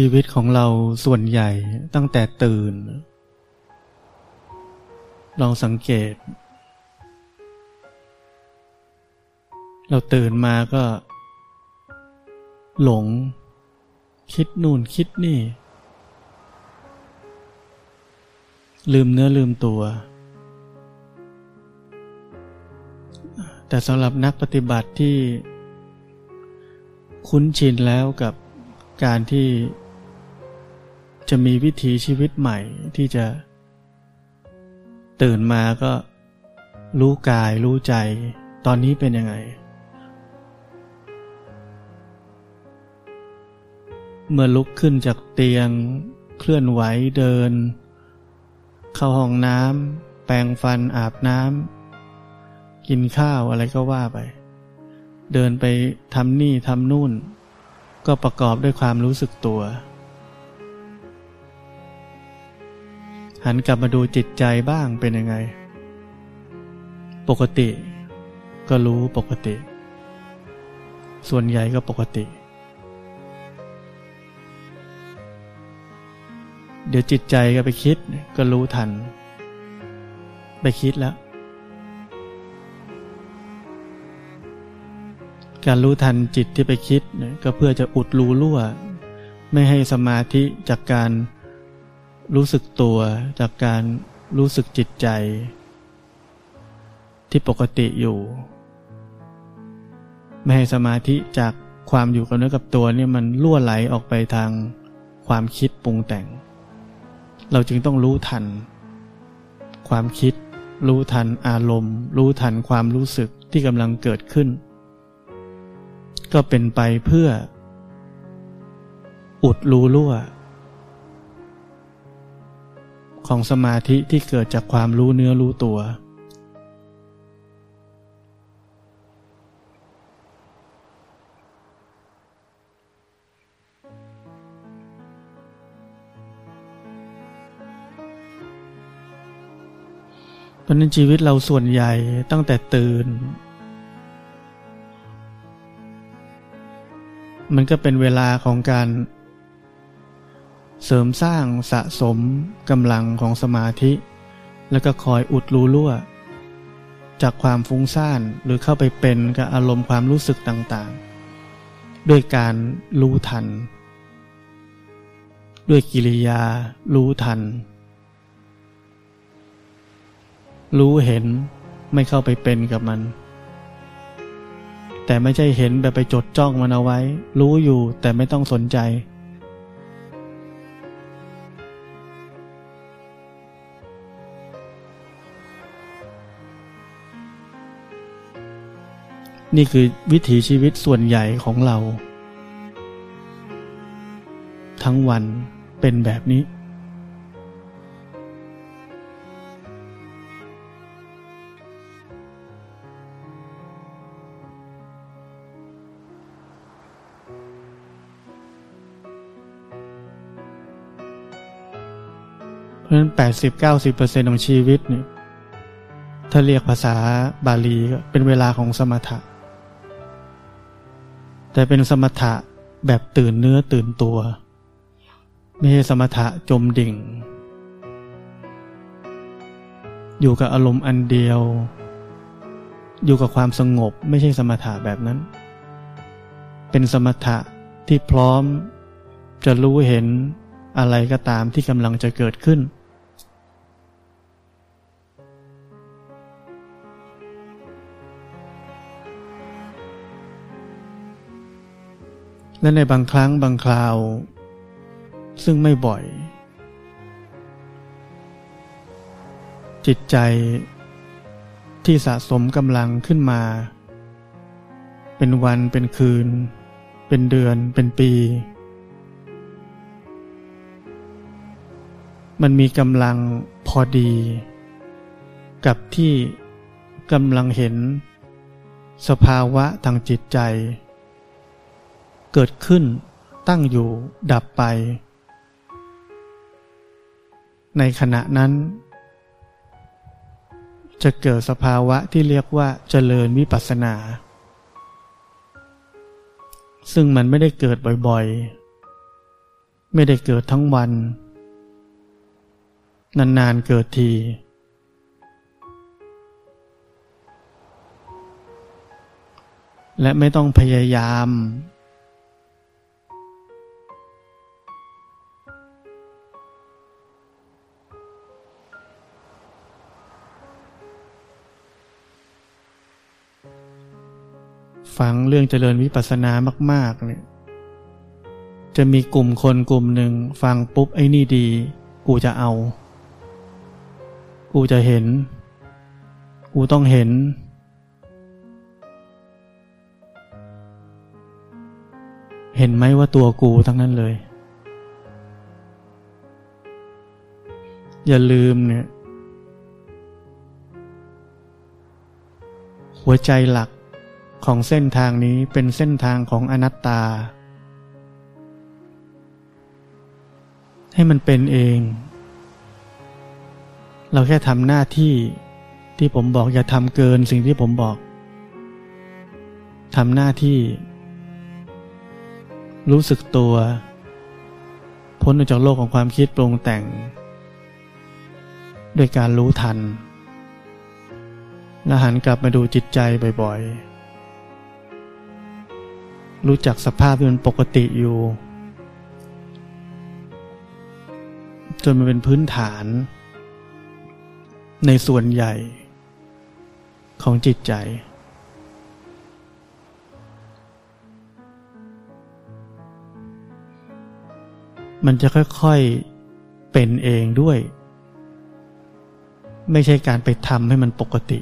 ชีวิตของเราส่วนใหญ่ตั้งแต่ตื่น ลองสังเกต เราตื่นมาก็ หลง คิดนู่นคิดนี่ ลืมเนื้อลืมตัว แต่สำหรับนักปฏิบัติที่คุ้นชินแล้วกับการที่ จะมีวิถีชีวิตใหม่ที่จะ ตื่นมาก็รู้กายรู้ใจ ตอนนี้เป็นยังไง เมื่อลุกขึ้นจากเตียง เคลื่อนไหวเดิน เข้าห้องน้ำแปรงฟันอาบน้ำกินข้าวอะไรก็ว่าไป เดินไปทำนี่ทำนู่น ก็ประกอบด้วยความรู้สึกตัว หันกลับมาดูจิตใจบ้างเป็นยังไง ปกติ ก็รู้ปกติ ส่วนใหญ่ก็ปกติ เดี๋ยวจิตใจก็ไปคิดก็รู้ทัน ไปคิดแล้ว การรู้ทันจิตที่ไปคิดก็เพื่อจะอุดรูรั่ว ไม่ให้สมาธิจากการ รู้สึกตัวจากการรู้สึกจิตใจ ที่ปกติอยู่ ไม่ให้สมาธิจากความอยู่กับเนื้อกับตัวเนี่ยมันล่วไหลออกไปทางความคิดปรุงแต่ง เราจึงต้องรู้ทัน ความคิด รู้ทันอารมณ์ รู้ทันความรู้สึกที่กำลังเกิดขึ้น ก็เป็นไปเพื่อ อุดรูรั่ว ของสมาธิที่เกิดจากความรู้เนื้อรู้ตัว เพราะนั้นชีวิตเราส่วนใหญ่ตั้งแต่ตื่น มันก็เป็นเวลาของการ เสริมสร้างสะสมกำลังของสมาธิ แล้วก็คอยอุดรูรั่ว จากความฟุ้งซ่านหรือเข้าไปเป็นกับอารมณ์ความรู้สึกต่างๆ ด้วยการรู้ทัน ด้วยกิริยารู้ทัน รู้เห็นไม่เข้าไปเป็นกับมัน แต่ไม่ใช่เห็นแบบไปจดจ้องมันเอาไว้ รู้อยู่แต่ไม่ต้องสนใจ นี่คือวิถีชีวิตส่วนใหญ่ของเรา ทั้งวันเป็นแบบนี้ เพราะฉะนั้นแปดสิบเก้าสิบเปอร์เซ็นของชีวิตเนี่ยถ้าเรียกภาษาบาลีก็เป็นเวลาของสมถะ แต่เป็นสมถะแบบตื่นเนื้อตื่นตัว ไม่ใช่สมถะจมดิ่ง อยู่กับอารมณ์อันเดียว อยู่กับความสงบไม่ใช่สมถะแบบนั้น เป็นสมถะที่พร้อมจะรู้เห็นอะไรก็ตามที่กำลังจะเกิดขึ้น และในบางครั้งบางคราว ซึ่งไม่บ่อย จิตใจที่สะสมกำลังขึ้นมา เป็นวันเป็นคืน เป็นเดือนเป็นปี มันมีกำลังพอดี กับที่กำลังเห็น สภาวะทางจิตใจ เกิดขึ้น ตั้งอยู่ดับไป ในขณะนั้น จะเกิดสภาวะที่เรียกว่าเจริญวิปัสสนา ซึ่งมันไม่ได้เกิดบ่อยๆ ไม่ได้เกิดทั้งวัน นานๆเกิดทีและไม่ต้องพยายาม ฟังเรื่องเจริญวิปัสสนามาก ๆ เนี่ย จะมีกลุ่มคนกลุ่มหนึ่งฟังปุ๊บไอ้นี่ดี กูจะเอา กูจะเห็น กูต้องเห็น เห็นไหมว่าตัวกูทั้งนั้นเลย อย่าลืมเนี่ย หัวใจหลัก ของเส้นทางนี้เป็นเส้นทางของอนัตตา ให้มันเป็นเอง เราแค่ทำหน้าที่ที่ผมบอกอย่าทำเกินสิ่งที่ผมบอกทำหน้าที่ รู้สึกตัว พ้นออกจากโลกของความคิดปรุงแต่ง ด้วยการรู้ทัน และหันกลับมาดูจิตใจบ่อยๆ รู้จักสภาพที่มันปกติอยู่ จนมันเป็นพื้นฐาน ในส่วนใหญ่ ของจิตใจ มันจะค่อยๆเป็นเองด้วย ไม่ใช่การไปทำให้มันปกติ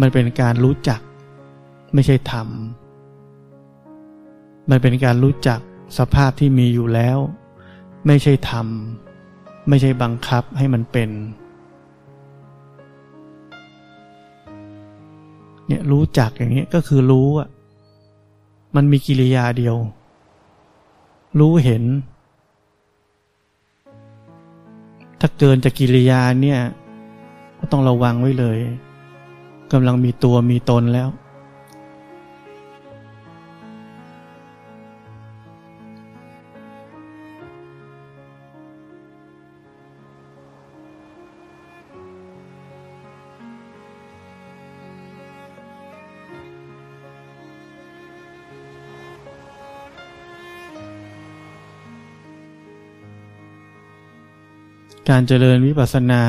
มันเป็นการรู้จัก ไม่ใช่ทำมันเป็นการรู้จักสภาพที่มีอยู่แล้ว ไม่ใช่ทำไม่ใช่บังคับให้มันเป็นเนี่ยรู้จักอย่างนี้ก็คือรู้อะมันมีกิริยาเดียว รู้เห็น ถ้าเกินจากกิริยาเนี่ย ก็ต้องระวังไว้เลยกำลังมีตัวมีตนแล้ว การเจริญวิปัสสนา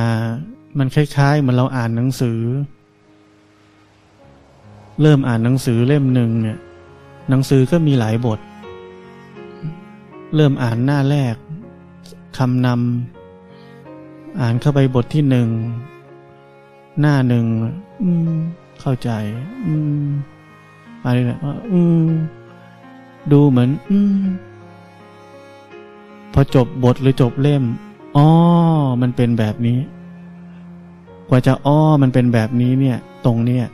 มันคล้ายๆเหมือนเราอ่านหนังสือ เริ่มอ่านหนังสือเล่มหนึ่งเนี่ย หนังสือก็มีหลายบท เริ่มอ่านหน้าแรกคำนำอ่านเข้าไปบทที่หนึ่ง หน้าหนึ่งอืมเข้าใจ อืมอะไรเนี่ยอืมดูเหมือน อืมพอจบบทหรือจบเล่ม อ๋อมันเป็นแบบนี้ กว่าจะอ้อมันเป็นแบบนี้เนี่ย ตรงเนี่ย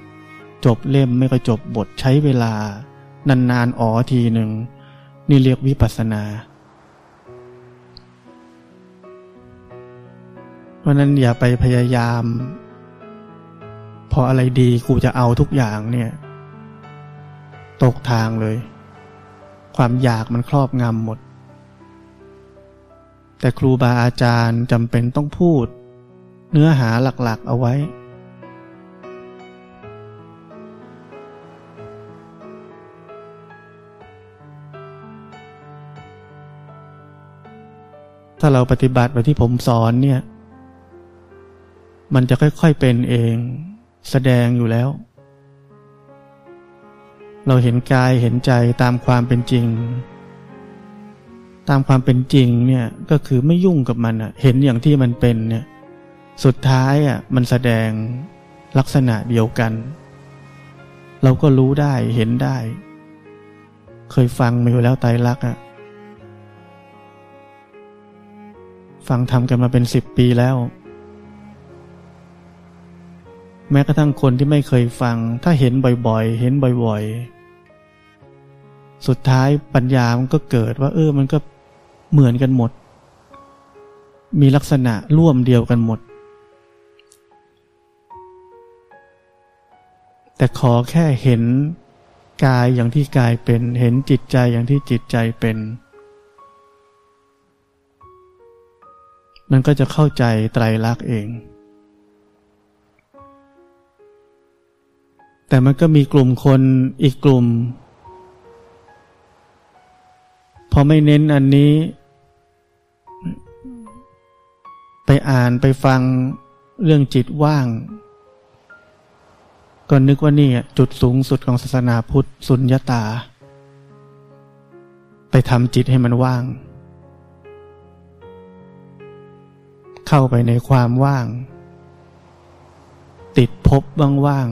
จบเล่มไม่ก็จบบทใช้เวลา นานๆอ๋อทีหนึ่ง นี่เรียกวิปัสสนา เพราะนั้นอย่าไปพยายาม พออะไรดีกูจะเอาทุกอย่างเนี่ย ตกทางเลย ความอยากมันครอบงำหมด แต่ครูบาอาจารย์จำเป็นต้องพูด เนื้อหาหลักๆเอาไว้ ถ้าเราปฏิบัติแบบที่ผมสอนเนี่ย มันจะค่อยๆเป็นเองแสดงอยู่แล้ว เราเห็นกายเห็นใจตามความเป็นจริง ตามความเป็นจริงเนี่ยก็คือไม่ยุ่งกับมันอะเห็นอย่างที่มันเป็นเนี่ยสุดท้ายอะมันแสดงลักษณะเดียวกัน เราก็รู้ได้เห็นได้ เคยฟังมาอยู่แล้วไตรลักษณ์อะฟังทำกันมาเป็นสิบปีแล้ว แม้กระทั่งคนที่ไม่เคยฟัง ถ้าเห็นบ่อยๆ เห็นบ่อยๆ สุดท้ายปัญญามันก็เกิดว่า เออมันก็ เหมือนกันหมด มีลักษณะร่วมเดียวกันหมด แต่ขอแค่เห็นกายอย่างที่กายเป็น เห็นจิตใจอย่างที่จิตใจเป็นมันก็จะเข้าใจไตรลักษณ์เอง แต่มันก็มีกลุ่มคนอีกกลุ่ม พอไม่เน้นอันนี้ ไปอ่านไปฟังเรื่องจิตว่าง ก็นึกว่านี่จุดสูงสุดของศาสนาพุทธสุญญาตา ไปทำจิตให้มันว่าง เข้าไปในความว่าง ติดพบว่าง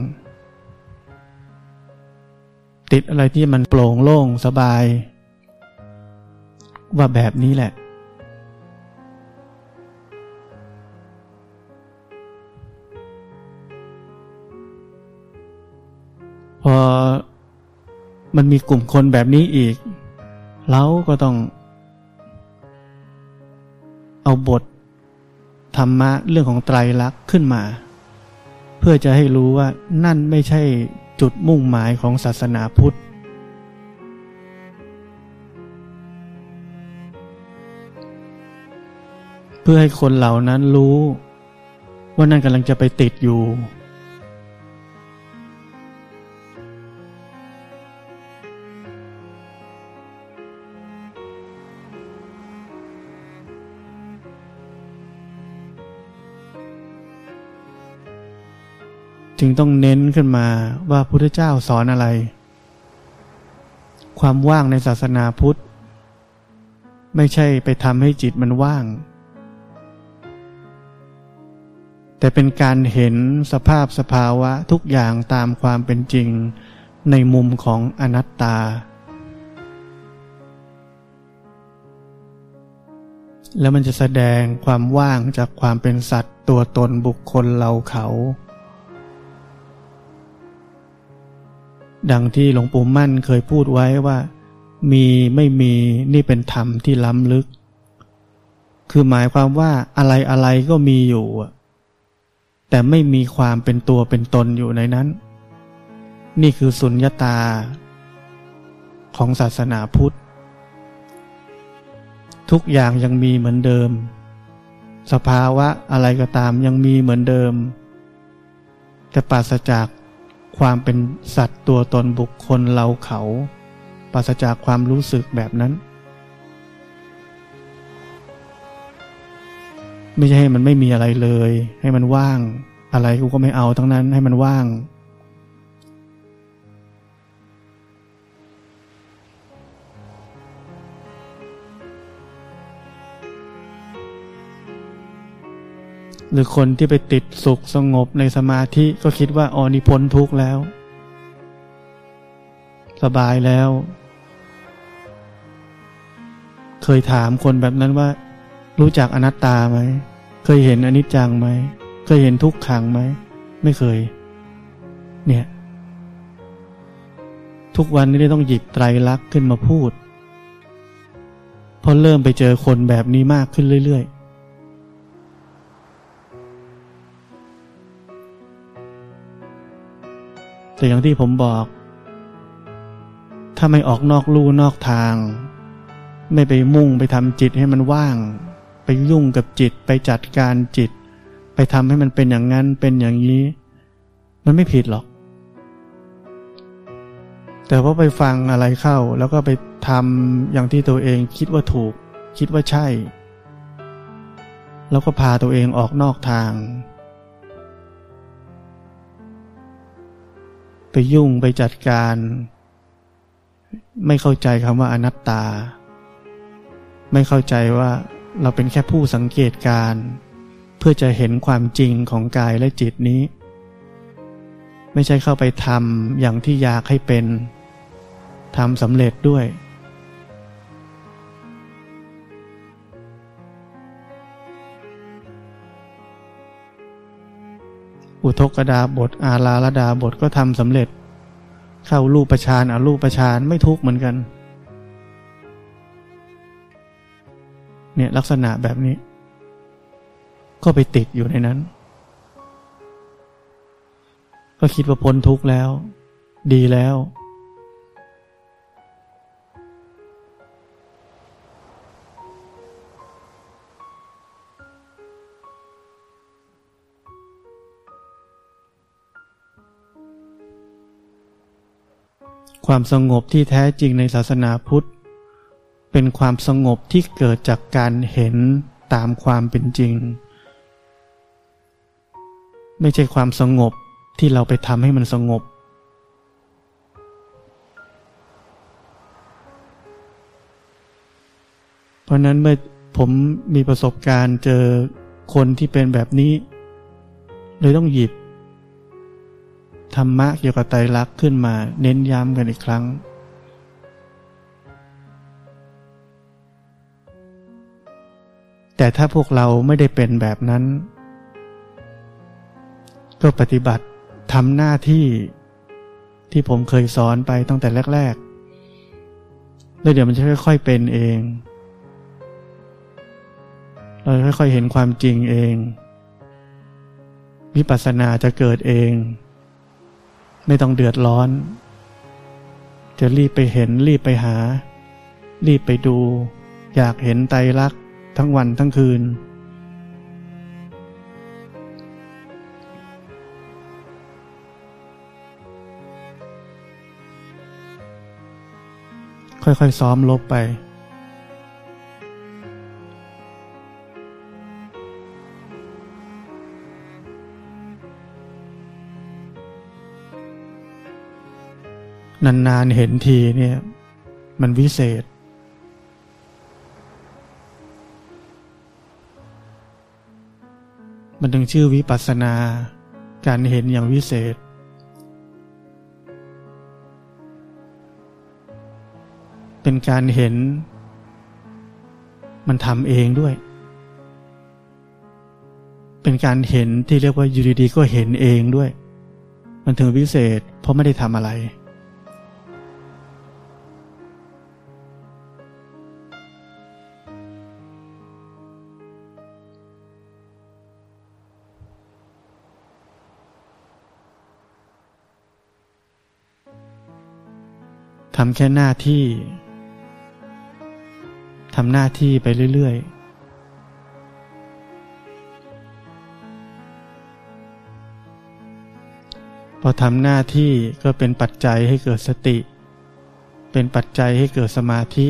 ๆติดอะไรที่มันโปร่งโล่งสบาย ว่าแบบนี้แหละ พอมันมีกลุ่มคนแบบนี้อีก เราก็ต้อง เอาบทธรรมะเรื่องของไตรลักษณ์ขึ้นมา เพื่อจะให้รู้ว่านั่นไม่ใช่จุดมุ่งหมายของศาสนาพุทธ พื่อให้คนเหล่านั้นรู้ ว่านั่นกำลังจะไปติดอยู่ จึงต้องเน้นขึ้นมาว่าพุทธเจ้าสอนอะไร ความว่างในศาสนาพุทธ ไม่ใช่ไปทำให้จิตมันว่าง แต่เป็นการเห็นสภาพสภาวะทุกอย่างตามความเป็นจริง ในมุมของอนัตตา แล้วมันจะแสดงความว่างจากความเป็นสัตว์ตัวตนบุคคลเราเขา ดังที่หลวงปู่มั่นเคยพูดไว้ว่ามีไม่มีนี่เป็นธรรมที่ล้ำลึก คือหมายความว่าอะไรอะไรก็มีอยู่ แต่ไม่มีความเป็นตัวเป็นตนอยู่ในนั้น นี่คือสุญญาตา ของศาสนาพุทธ ทุกอย่างยังมีเหมือนเดิม สภาวะอะไรก็ตามยังมีเหมือนเดิม แต่ปราศจากความเป็นสัตว์ตัวตนบุคคลเราเขา ปราศจากความรู้สึกแบบนั้น ไม่ใช่ให้มันไม่มีอะไรเลย ให้มันว่าง อะไรกูก็ไม่เอาทั้งนั้นให้มันว่าง หรือคนที่ไปติดสุขสงบในสมาธิก็คิดว่าอ๋อนี่พ้นทุกข์แล้ว สบายแล้ว เคยถามคนแบบนั้นว่า รู้จักอนัตตาไหม เคยเห็นอนิจจังไหม เคยเห็นทุกขังไหม ไม่เคย เนี่ย ทุกวันนี้ต้องหยิบไตรลักษณ์ขึ้นมาพูด เพราะเริ่มไปเจอคนแบบนี้มากขึ้นเรื่อยๆแต่อย่างที่ผมบอก ถ้าไม่ออกนอกลู่นอกทาง ไม่ไปมุ่งไปทำจิตให้มันว่าง ไปยุ่งกับจิตไปจัดการจิต ไปทำให้มันเป็นอย่างนั้นเป็นอย่างนี้ มันไม่ผิดหรอก แต่ว่าไปฟังอะไรเข้า แล้วก็ไปทำอย่างที่ตัวเองคิดว่าถูก คิดว่าใช่ แล้วก็พาตัวเองออกนอกทาง ไปยุ่งไปจัดการ ไม่เข้าใจคำว่าอนัตตา ไม่เข้าใจว่า เราเป็นแค่ผู้สังเกตการ เพื่อจะเห็นความจริงของกายและจิตนี้ ไม่ใช่เข้าไปทำอย่างที่อยากให้เป็นทำสำเร็จด้วยอุทกดาบทอาลาลดาบทก็ทำสำเร็จ เข้ารูปประชานอารูปประชานไม่ทุกเหมือนกัน เนี่ยลักษณะแบบนี้ ก็ไปติดอยู่ในนั้น ก็คิดว่าพ้นทุกข์แล้ว ดีแล้ว ความสงบที่แท้จริงในศาสนาพุทธ เป็นความสงบที่เกิดจากการเห็นตามความเป็นจริง ไม่ใช่ความสงบที่เราไปทำให้มันสงบ เพราะนั้นเมื่อผมมีประสบการณ์เจอคนที่เป็นแบบนี้ เลยต้องหยิบธรรมะเกี่ยวกับไตรลักษณ์ขึ้นมาเน้นย้ำกันอีกครั้ง แต่ถ้าพวกเราไม่ได้เป็นแบบนั้น ก็ปฏิบัติทำหน้าที่ที่ผมเคยสอนไปตั้งแต่แรกๆแล้วเดี๋ยวมันจะค่อยๆเป็นเอง เราค่อยๆเห็นความจริงเอง วิปัสสนาจะเกิดเอง ไม่ต้องเดือดร้อน จะรีบไปเห็นรีบไปหา รีบไปดู อยากเห็นไตรลักษณ ทั้งวันทั้งคืน ค่อยๆซ้อมลบไปนานๆเห็นทีเนี่ย มันวิเศษ มันถึงชื่อวิปัสสนา การเห็นอย่างวิเศษ เป็นการเห็น มันทำเองด้วย เป็นการเห็นที่เรียกว่าอยู่ดีๆก็เห็นเองด้วย มันถึงวิเศษ เพราะไม่ได้ทำอะไร ทำแค่หน้าที่ทำหน้าที่ไปเรื่อย ๆพอทำหน้าที่ก็เป็นปัจจัยให้เกิดสติ เป็นปัจจัยให้เกิดสมาธิ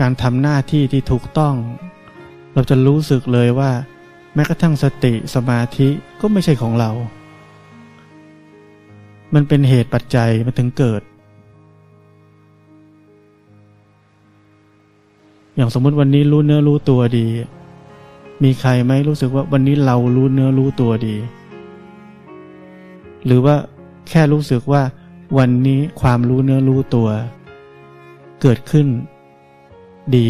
การทำหน้าที่ที่ถูกต้อง เราจะรู้สึกเลยว่า แม้กระทั่งสติสมาธิก็ไม่ใช่ของเรา มันเป็นเหตุปัจจัยมาถึงเกิด อย่างสมมติวันนี้รู้เนื้อรู้ตัวดี มีใครไหมรู้สึกว่าวันนี้เรารู้เนื้อรู้ตัวดี หรือว่าแค่รู้สึกว่า วันนี้ความรู้เนื้อรู้ตัว เกิดขึ้น ดี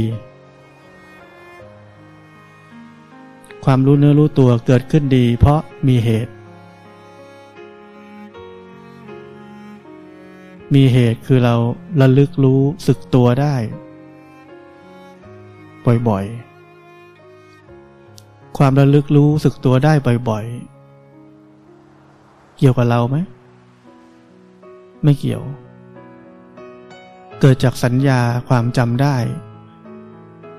ความรู้เนื้อรู้ตัวเกิดขึ้นดี เพราะมีเหตุ มีเหตุคือเราระลึกรู้สึกตัวได้ บ่อยๆ ความระลึกรู้สึกตัวได้บ่อยๆ เกี่ยวกับเราไหม ไม่เกี่ยว เกิดจากสัญญาความจำได้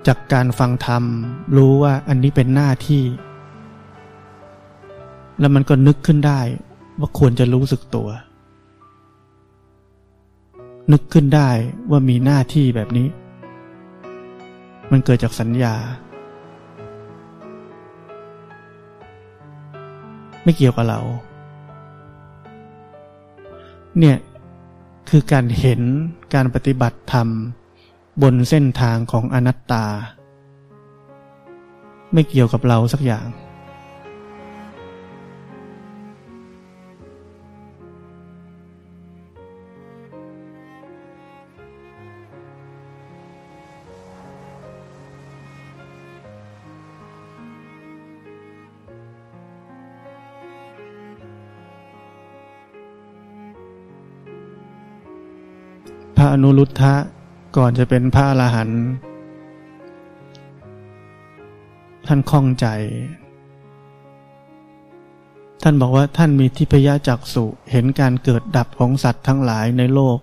จากการฟังธรรม รู้ว่าอันนี้เป็นหน้าที่ แล้วมันก็นึกขึ้นได้ว่าควรจะรู้สึกตัว นึกขึ้นได้ว่ามีหน้าที่แบบนี้ มันเกิดจากสัญญา ไม่เกี่ยวกับเรา เนี่ยคือการเห็นการปฏิบัติธรรม บนเส้นทางของอนัตตา ไม่เกี่ยวกับเราสักอย่าง ระอนุรุทธะก่อนจะเป็นพระอรหันต์ท่านคล่องใจ ท่านบอกว่าท่านมีทิพยจักสุเห็นการเกิดดับของสัตว์ทั้งหลายในโลก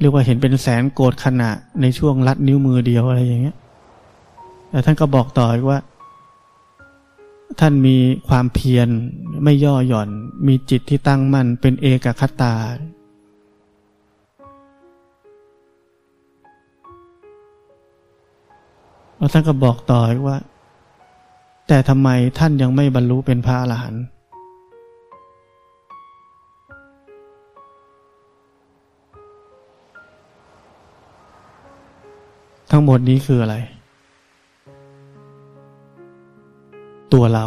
เรียกว่าเห็นเป็นแสนโกดขณะในช่วงลัดนิ้วมือเดียวอะไรอย่างเงี้ยแต่ท่านก็บอกต่ออีกว่า ท่านมีความเพียรไม่ย่อหย่อน มีจิตที่ตั้งมั่นเป็นเอกคตา แล้วท่านก็บอกต่อว่า แต่ทำไมท่านยังไม่บรรลุเป็นพระอรหันต์ทั้งหมดนี้คืออะไร ตัวเรา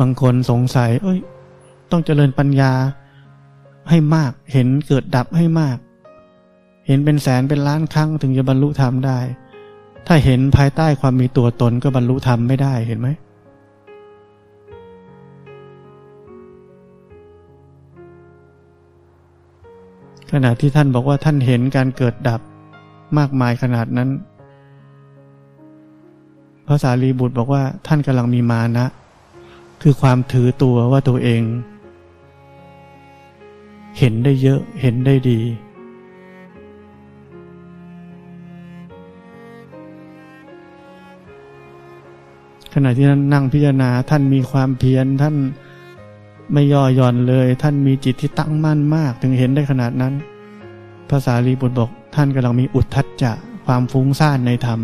บางคนสงสัย เอ้ย ต้องเจริญปัญญาให้มาก เห็นเกิดดับให้มาก เห็นเป็นแสนเป็นล้านครั้งถึงจะบรรลุธรรมได้ ถ้าเห็นภายใต้ความมีตัวตนก็บรรลุธรรมไม่ได้เห็นไหมขณะที่ท่านบอกว่าท่านเห็นการเกิดดับ มากมายขนาดนั้นพระสารีบุตรบอกว่าท่านกำลังมีมานะ คือความถือตัวว่าตัวเอง เห็นได้เยอะเห็นได้ดี ขณะที่ท่านนั่งพิจารณาท่านมีความเพียรท่านไม่ย่อหย่อนเลย ท่านมีจิตที่ตั้งมั่นมาก ถึงเห็นได้ขนาดนั้น ภาษาลีบุตรบอก ท่านกำลังมีอุทธัจจะความฟุ้งซ่านในธรรม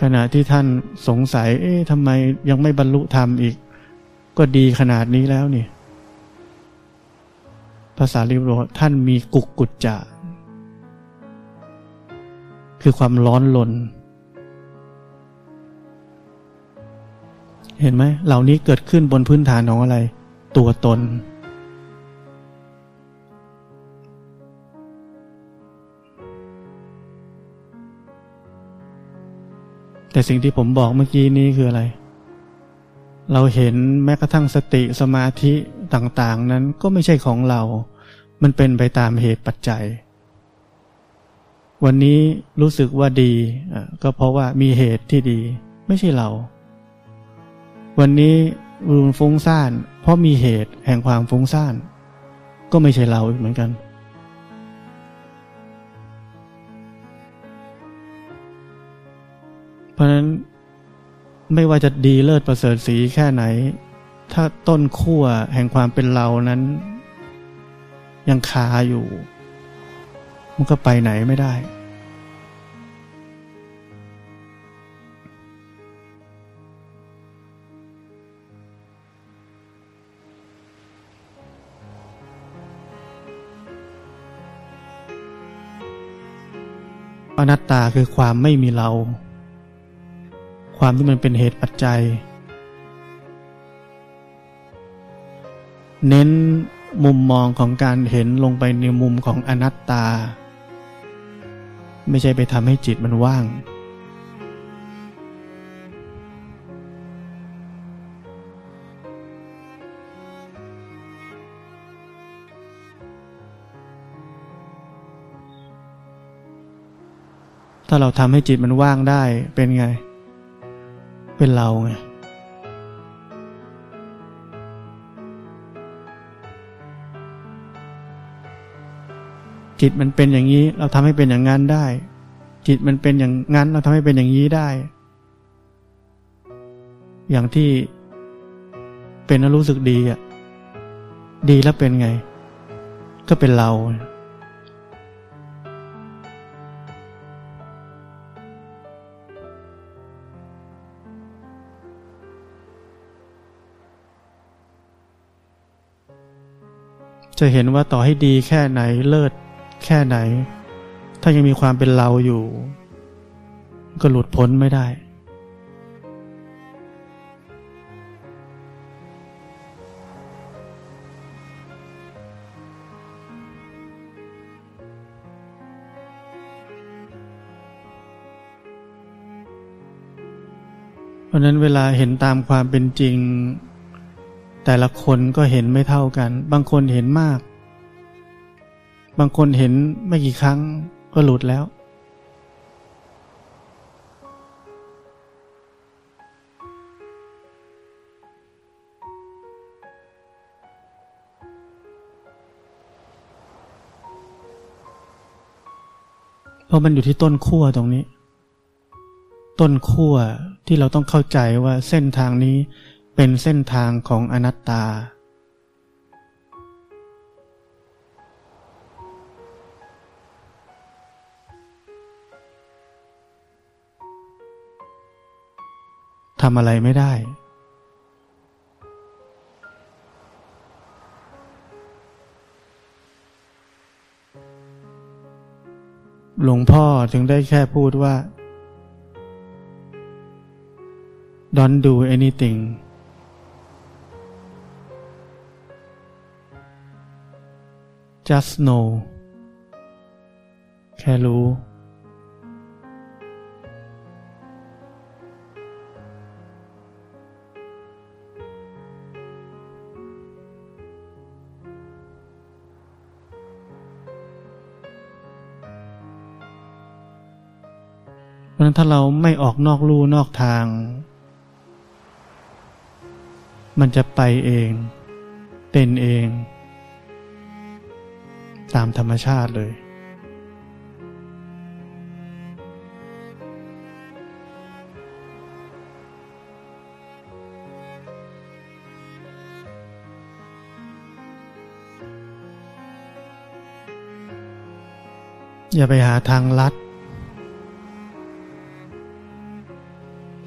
ขณะที่ท่านสงสัย เอ๊ะทำไมยังไม่บรรลุธรรมอีก ก็ดีขนาดนี้แล้วนี่ภาษาลีบุตรท่านมีกุกกุจจะคือความร้อนลน เห็นไหมเหล่านี้เกิดขึ้นบนพื้นฐานของอะไร ตัวตน แต่สิ่งที่ผมบอกเมื่อกี้นี้คืออะไร เราเห็นแม้กระทั่งสติสมาธิต่างๆ นั้นก็ไม่ใช่ของเรา มันเป็นไปตามเหตุปัจจัย วันนี้รู้สึกว่าดี ก็เพราะว่ามีเหตุที่ดี ไม่ใช่เรา วันนี้รุนฟุ้งซ่าน เพราะมีเหตุแห่งความฟุ้งซ่าน ก็ไม่ใช่เราอีกเหมือนกัน เพราะฉะนั้นไม่ว่าจะดีเลิศประเสริฐสีแค่ไหน ถ้าต้นขั้วแห่งความเป็นเรานั้น ยังคาอยู่ มันก็ไปไหนไม่ได้อนัตตาคือความไม่มีเรา ความที่มันเป็นเหตุปัจจัย เน้นมุมมองของการเห็นลงไปในมุมของอนัตตา ไม่ใช่ไปทำให้จิตมันว่าง ถ้าเราทำให้จิตมันว่างได้เป็นไง เป็นเราไงจิตมันเป็นอย่างนี้ เราทำให้เป็นอย่างนั้นได้ จิตมันเป็นอย่างนั้น เราทำให้เป็นอย่างนี้ได้ อย่างที่เป็นแล้วรู้สึกดีอะ ดีแล้วเป็นไง ก็เป็นเรา จะเห็นว่าต่อให้ดีแค่ไหนเลิศแค่ไหน ถ้ายังมีความเป็นเราอยู่ ก็หลุดพ้นไม่ได้ เพราะนั้นเวลาเห็นตามความเป็นจริง แต่ละคนก็เห็นไม่เท่ากัน บางคนเห็นมาก บางคนเห็นไม่กี่ครั้งก็หลุดแล้ว เพราะมันอยู่ที่ต้นขั้วตรงนี้ ต้นขั้วที่เราต้องเข้าใจว่าเส้นทางนี้ เป็นเส้นทางของอนัตตา ทำอะไรไม่ได้ หลวงพ่อถึงได้แค่พูดว่า don't do anything just know แค่รู้ เพราะนั้นถ้าเราไม่ออกนอกลู่นอกทาง มันจะไปเอง เป็นเอง ตามธรรมชาติเลย อย่าไปหาทางลัด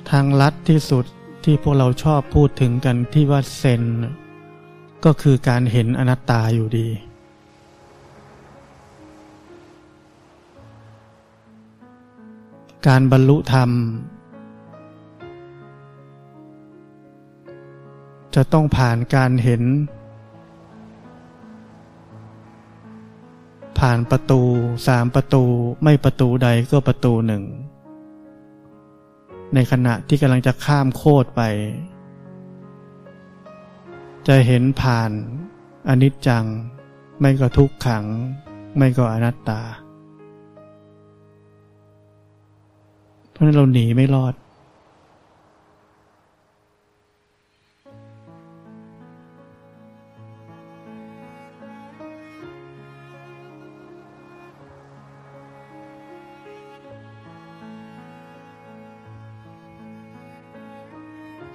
ทางลัดที่สุดที่พวกเราชอบพูดถึงกันที่ว่าเซน ก็คือการเห็นอนัตตาอยู่ดี การบรรลุธรรม จะต้องผ่านการเห็น ผ่านประตูสามประตูไม่ประตูใดก็ประตูหนึ่ง ในขณะที่กำลังจะข้ามโคตรไป จะเห็นผ่านอนิจจัง ไม่ก็ทุกขัง ไม่ก็อนัตตา ราะนั้นเราหนีไม่รอด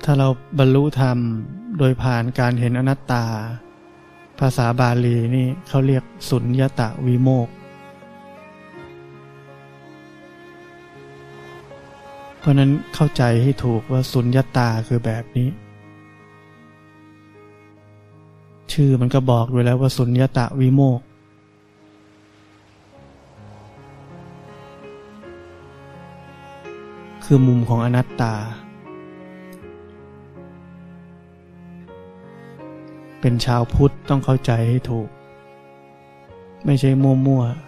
ถ้าเราบรรลุธรรมโดยผ่านการเห็นอนัตตา ภาษาบาลีนี่เขาเรียกสุญญตะวิโมกเราะนั้นเข้าใจให้ถูกว่าสุญญตาคือแบบนี้ ชื่อมันก็บอกด้วยแล้วว่าสุญญตะวิโมกคือมุมของอนัตตา เป็นชาวพุทธต้องเข้าใจให้ถูก ไม่ใช่มั่วๆ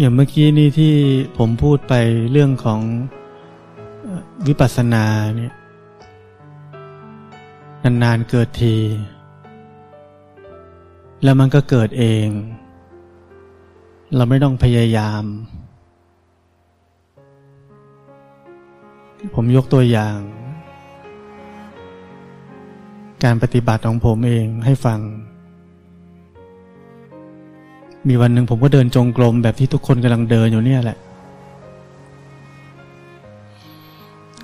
อย่างเมื่อกี้นี้ที่ผมพูดไปเรื่องของวิปัสสนาเนี่ยนานๆเกิดที แล้วมันก็เกิดเอง เราไม่ต้องพยายาม ผมยกตัวอย่าง การปฏิบัติของผมเองให้ฟัง มีวันหนึ่งผมก็เดินจงกรมแบบที่ทุกคนกำลังเดินอยู่เนี่ยแหละ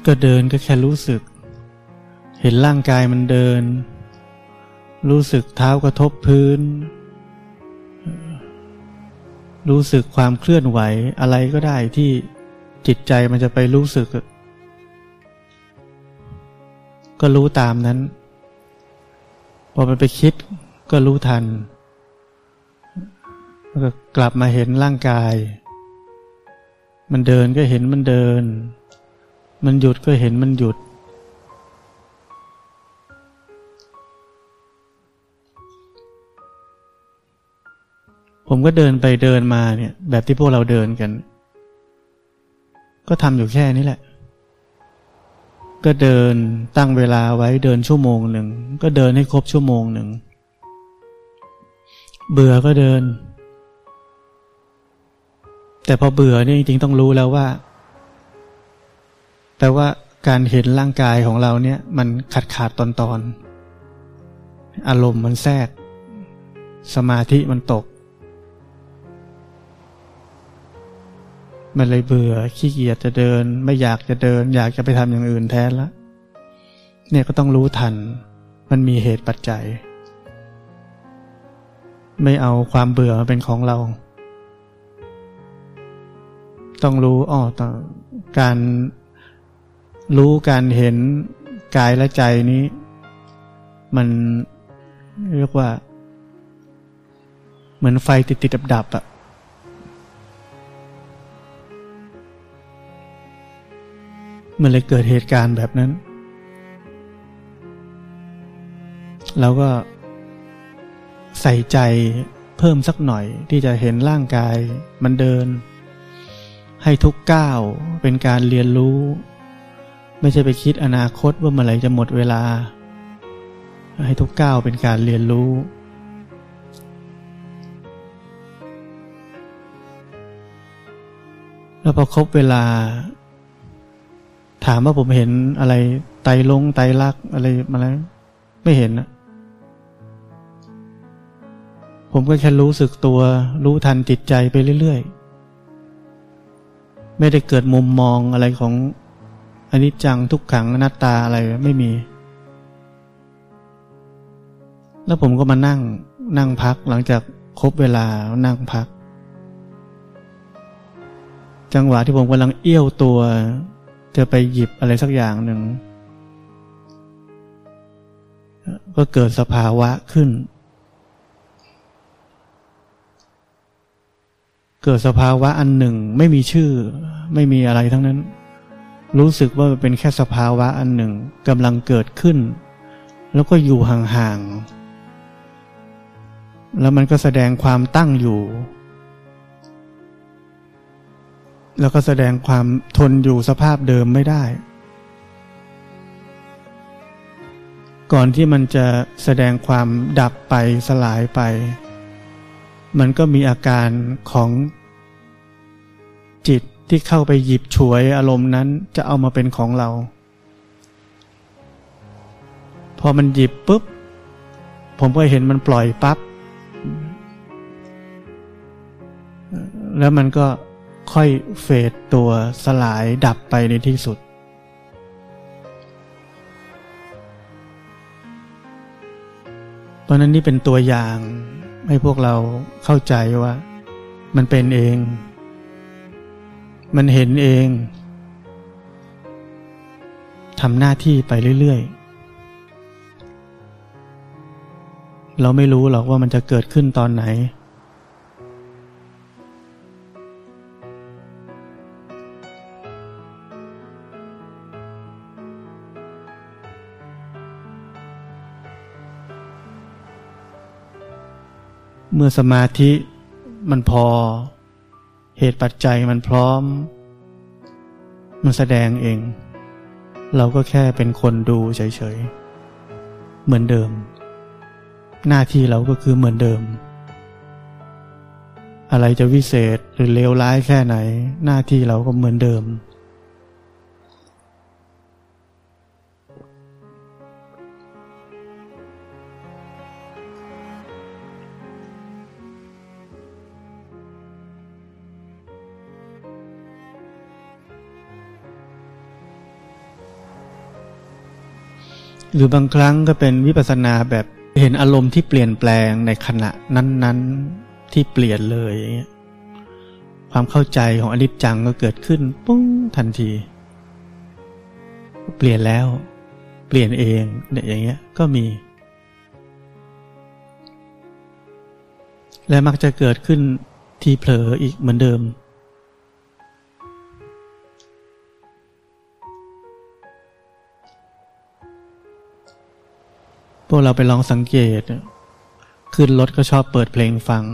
ก็เดินก็แค่รู้สึก เห็นร่างกายมันเดิน รู้สึกเท้ากระทบพื้น รู้สึกความเคลื่อนไหวอะไรก็ได้ที่จิตใจมันจะไปรู้สึก ก็รู้ตามนั้น พอมันไปคิดก็รู้ทัน แล้วก็กลับมาเห็นร่างกาย มันเดินก็เห็นมันเดินมมันหยุดก็เห็นมันหยุด ผมก็เดินไปเดินมาเนี่ย แบบที่พวกเราเดินกัน ก็ทำอยู่แค่นี้แหละ ก็เดินตั้งเวลาไว้เดินชั่วโมงหนึ่ง ก็เดินให้ครบชั่วโมงหนึ่ง เบื่อก็เดิน แต่พอเบื่อนี่จริงๆต้องรู้แล้วว่าแปลว่าการเห็นร่างกายของเราเนี่ย มันขาดขาดตอนตอนอารมณ์มันแทรก สมาธิมันตก มันเลยเบื่อขี้เกียจจะเดิน ไม่อยากจะเดิน อยากจะไปทำอย่างอื่นแทนละเนี่ยก็ต้องรู้ทัน มันมีเหตุปัจจัย ไม่เอาความเบื่อมาเป็นของเรา ต้องรู้อ๋อต่อการรู้การเห็นกายและใจนี้ มันเรียกว่า เหมือนไฟติดติดดับดับอะมันเลยเกิดเหตุการณ์แบบนั้นเราก็ใส่ใจเพิ่มสักหน่อยที่จะเห็นร่างกายมันเดิน ให้ทุกก้าวเป็นการเรียนรู้ ไม่ใช่ไปคิดอนาคตว่าเมื่อไหร่จะหมดเวลา ให้ทุกก้าวเป็นการเรียนรู้ แล้วพอครบเวลา ถามว่าผมเห็นอะไรไตลงไตลักอะไรมาแล้วไม่เห็นนะผมก็แค่รู้สึกตัว รู้ทันจิตใจไปเรื่อยๆ ไม่ได้เกิดมุมมองอะไรของอนนี้จังทุกขังหน้าตาอะไรไม่มี แล้วผมก็มานั่งนั่งพักหลังจากครบเวลานั่งพัก จังหวะที่ผมกำลังเอี้ยวตัว จะไปหยิบอะไรสักอย่างหนึ่ง ก็เกิดสภาวะขึ้น เกิดสภาวะอันหนึ่งไม่มีชื่อ ไม่มีอะไรทั้งนั้น รู้สึกว่าเป็นแค่สภาวะอันหนึ่งกำลังเกิดขึ้น แล้วก็อยู่ห่างๆแล้วมันก็แสดงความตั้งอยู่ แล้วก็แสดงความทนอยู่สภาพเดิมไม่ได้ ก่อนที่มันจะแสดงความดับไปสลายไป มันก็มีอาการของจิตที่เข้าไปหยิบฉวยอารมณ์นั้นจะเอามาเป็นของเรา พอมันหยิบปุ๊บ ผมก็เห็นมันปล่อยปับ๊บแล้วมันก็ค่อยเฟดตัวสลายดับไปในที่สุด เพราะนั้นนี่เป็นตัวอย่าง ให้พวกเราเข้าใจว่า มันเป็นเอง มันเห็นเองทำหน้าที่ไปเรื่อยๆ เราไม่รู้หรอกว่ามันจะเกิดขึ้นตอนไหน เมื่อสมาธิมันพอ เหตุปัจจัยมันพร้อม มันแสดงเอง เราก็แค่เป็นคนดูเฉยๆ เหมือนเดิม หน้าที่เราก็คือเหมือนเดิม อะไรจะวิเศษหรือเลวร้ายแค่ไหน หน้าที่เราก็เหมือนเดิม หรือบางครั้งก็เป็นวิปัสสนาแบบเห็นอารมณ์ที่เปลี่ยนแปลงในขณะนั้น ๆที่เปลี่ยนเลยความเข้าใจของอนิจจังก็เกิดขึ้นปุ้งทันทีเปลี่ยนแล้ว เปลี่ยนเองเนี่ยอย่างเงี้ยก็มี และมักจะเกิดขึ้นที่เผลออีกเหมือนเดิม วกเราไปลองสังเกต ขึ้นรถก็ชอบเปิดเพลงฟัง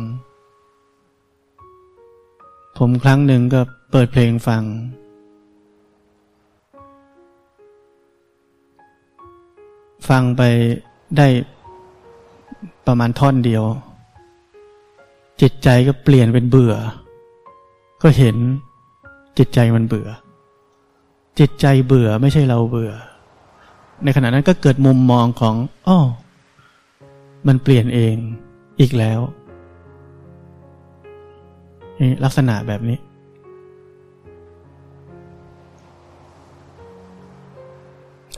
ผมครั้งหนึ่งก็เปิดเพลงฟัง ฟังไปได้ประมาณท่อนเดียว จิตใจก็เปลี่ยนเป็นเบื่อ ก็เห็นจิตใจมันเบื่อ จิตใจเบื่อไม่ใช่เราเบื่อ ในขณะนั้นก็เกิดมุมมองของอ้อมันเปลี่ยนเองอีกแล้วลักษณะแบบนี้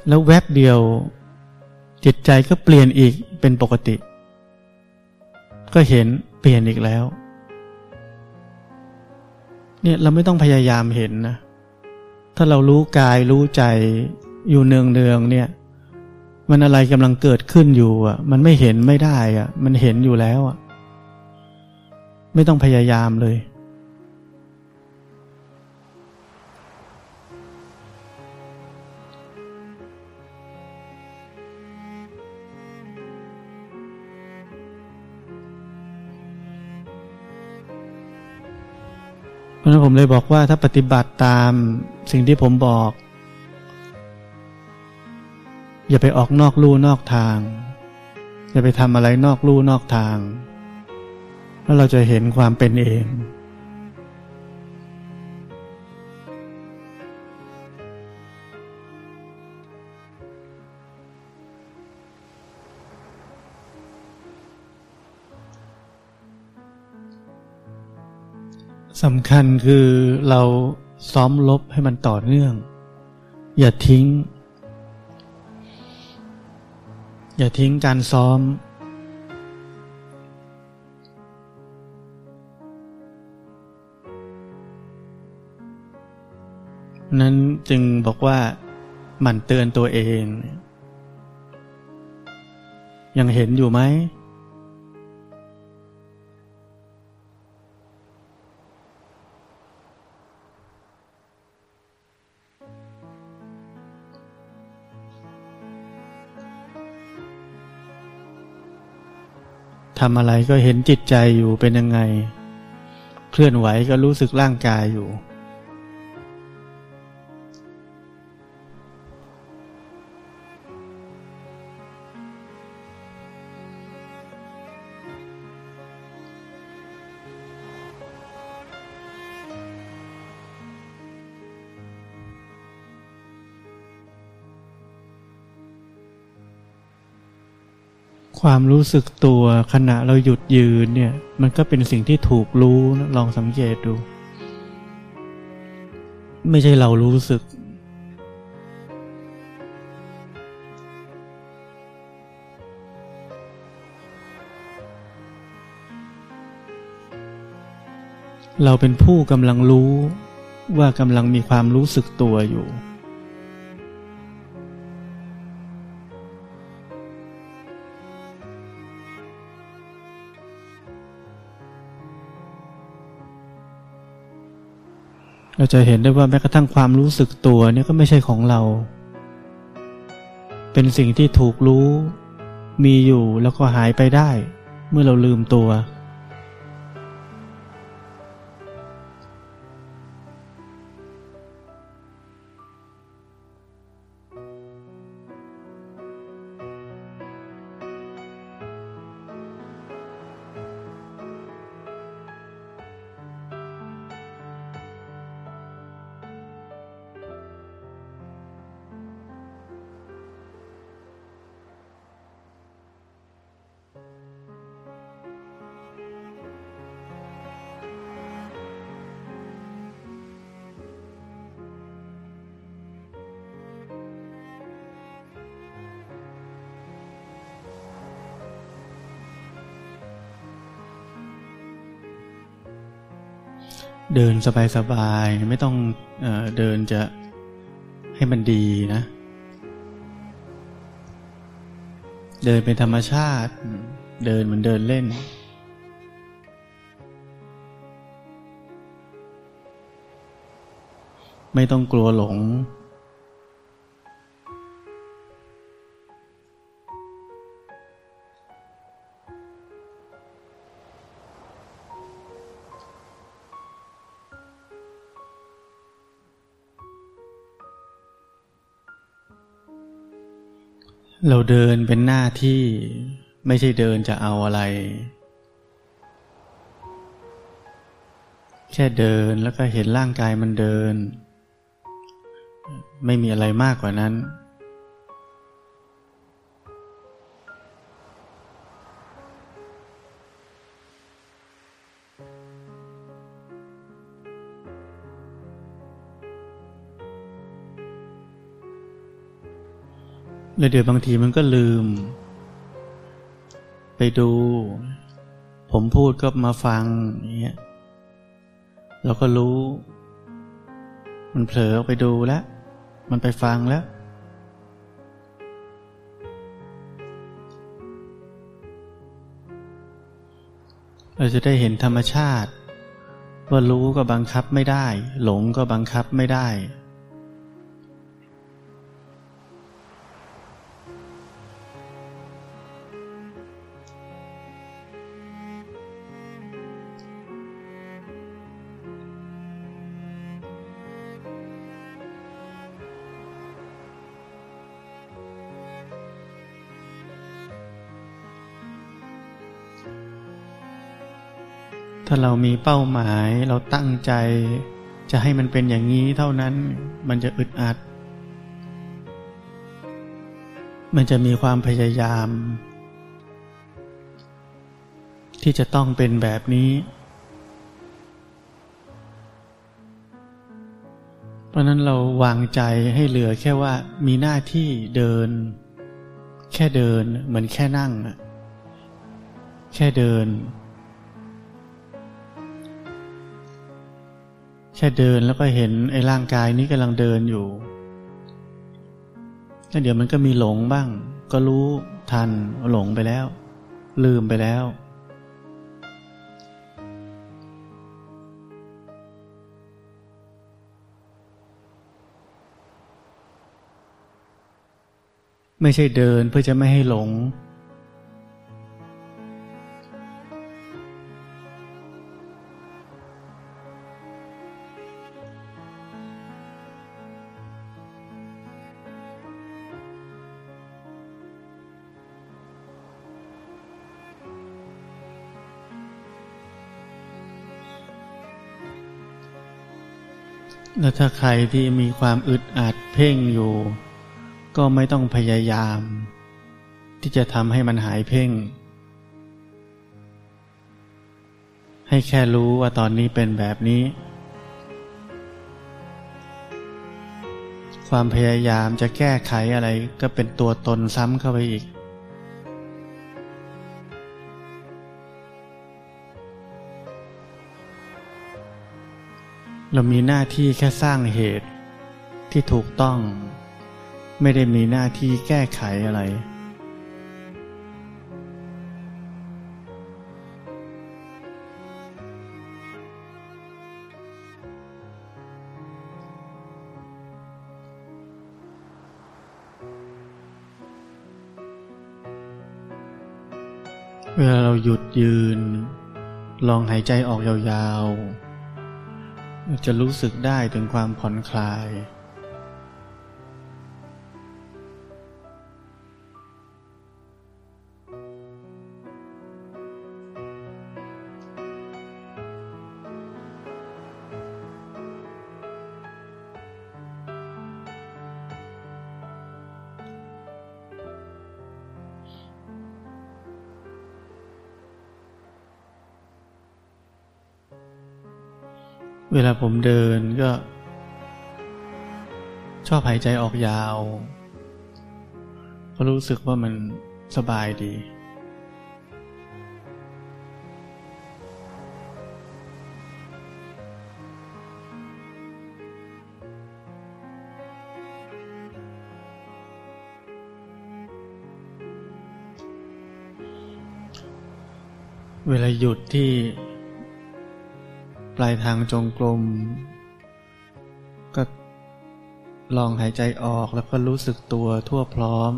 แล้วแวบเดียว จิตใจก็เปลี่ยนอีกเป็นปกติ ก็เห็นเปลี่ยนอีกแล้ว เนี่ยเราไม่ต้องพยายามเห็นนะ ถ้าเรารู้กายรู้ใจ อยู่เนืองเนืองเนี่ย มันอะไรกำลังเกิดขึ้นอยู่อะ มันไม่เห็นไม่ได้อะ มันเห็นอยู่แล้วอะ ไม่ต้องพยายามเลย เพราะนั้นผมเลยบอกว่าถ้าปฏิบัติตามสิ่งที่ผมบอก อย่าไปออกนอกลู่นอกทาง อย่าไปทำอะไรนอกลู่นอกทาง แล้วเราจะเห็นความเป็นเองสำคัญคือเราซ้อมลบให้มันต่อเนื่อง อย่าทิ้ง อย่าทิ้งการซ้อม นั้นจึงบอกว่าหมั่นเตือนตัวเอง ยังเห็นอยู่ไหม ทำอะไรก็เห็นจิตใจอยู่เป็นยังไง เคลื่อนไหวก็รู้สึกร่างกายอยู่ ความรู้สึกตัวขณะเราหยุดยืนเนี่ย มันก็เป็นสิ่งที่ถูกรู้นะลองสังเกตดู ไม่ใช่เรารู้สึก เราเป็นผู้กำลังรู้ว่ากำลังมีความรู้สึกตัวอยู่ เราจะเห็นได้ว่าแม้กระทั่งความรู้สึกตัวเนี่ยก็ไม่ใช่ของเรา เป็นสิ่งที่ถูกรู้ มีอยู่แล้วก็หายไปได้ เมื่อเราลืมตัว เดินสบายๆไม่ต้องเอเดินจะให้มันดีนะ เดินเป็นธรรมชาติ เดินเหมือนเดินเล่น ไม่ต้องกลัวหลง เราเดินเป็นหน้าที่ไม่ใช่เดินจะเอาอะไร แค่เดินแล้วก็เห็นร่างกายมันเดิน ไม่มีอะไรมากกว่านั้น แล้วเดี๋ยวบางทีมันก็ลืม ไปดู ผมพูดก็มาฟังอย่างเงี้ยเราก็รู้ มันเผลอไปดูแล้ว มันไปฟังแล้ว เราจะได้เห็นธรรมชาติ ว่ารู้ก็บังคับไม่ได้ หลงก็บังคับไม่ได้ ถ้าเรามีเป้าหมายเราตั้งใจ จะให้มันเป็นอย่างนี้เท่านั้นมันจะอึดอัด มันจะมีความพยายาม ที่จะต้องเป็นแบบนี้ เพราะนั้นเราวางใจให้เหลือแค่ว่ามีหน้าที่เดิน แค่เดินเหมือนแค่นั่ง แค่เดิน ค่เดินแล้วก็เห็นไอ้ร่างกายนี้กำลังเดินอยู่แล้วเดี๋ยวมันก็มีหลงบ้าง ก็รู้ทันหลงไปแล้ว ลืมไปแล้ว ไม่ใช่เดินเพื่อจะไม่ให้หลง แล้วถ้าใครที่มีความอึดอัดเพ่งอยู่ ก็ไม่ต้องพยายาม ที่จะทำให้มันหายเพ่ง ให้แค่รู้ว่าตอนนี้เป็นแบบนี้ ความพยายามจะแก้ไขอะไรก็เป็นตัวตนซ้ำเข้าไปอีก เรามีหน้าที่แค่สร้างเหตุที่ถูกต้อง ไม่ได้มีหน้าที่แก้ไขอะไร เวลาเราหยุดยืน ลองหายใจออกยาวๆ จะรู้สึกได้ถึงความผ่อนคลาย เวลาผมเดินก็ ชอบหายใจออกยาวเพราะรู้สึกว่ามันสบายดี เวลาหยุดที่ ปลายทางจงกรมก็ลองหายใจออกแล้วก็รู้สึกตัวทั่วพร้อม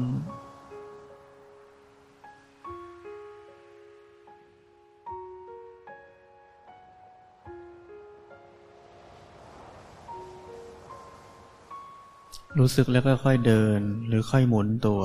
รู้สึกแล้วก็ค่อยเดินหรือค่อยหมุนตัว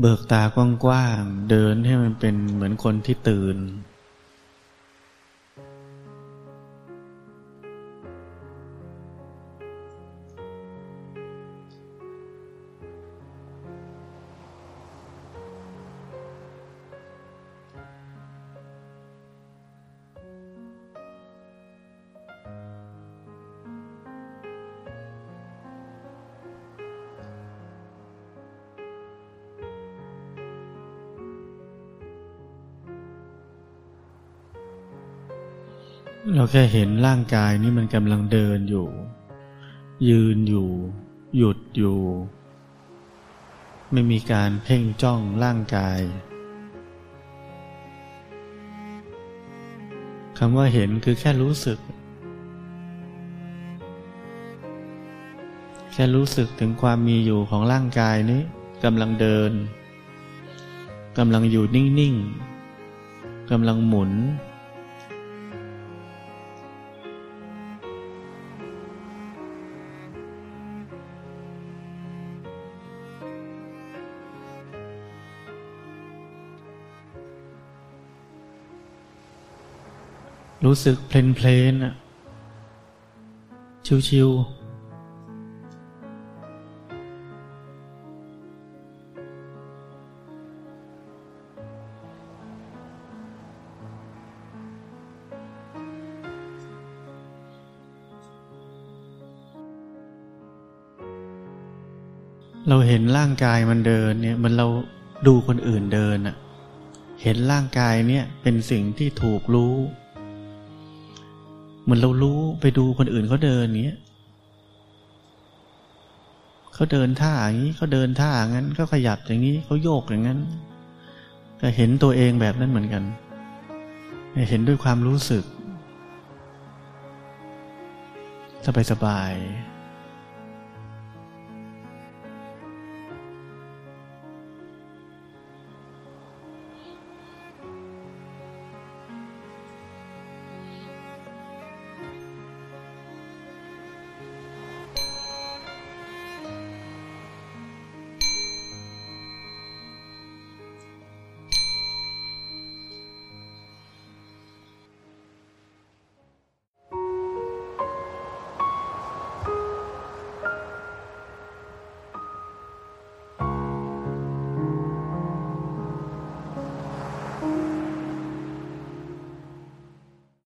เบิกตากว้างๆเดินให้มันเป็นเหมือนคนที่ตื่น แค่เห็นร่างกายนี่มันกำลังเดินอยู่ ยืนอยู่ หยุดอยู่ ไม่มีการเพ่งจ้องร่างกายคำว่าเห็นคือแค่รู้สึก แค่รู้สึกถึงความมีอยู่ของร่างกายนี้กำลังเดินกำลังอยู่นิ่ง ๆกำลังหมุน รู้สึกเพลนเพลนอะชิวๆ เราเห็นร่างกายมันเดินเนี่ยมันเราดูคนอื่นเดินอะเห็นร่างกายเนี่ยเป็นสิ่งที่ถูกรู้ เหมือนเรารู้ไปดูคนอื่นเขาเดินอย่างเงี้ยเขาเดินท่าอย่างนี้เขาเดินท่างั้นเขาขยับอย่างนี้เขาโยกอย่างนั้นก็เห็นตัวเองแบบนั้นเหมือนกันเห็นด้วยความรู้สึกสบายสบาย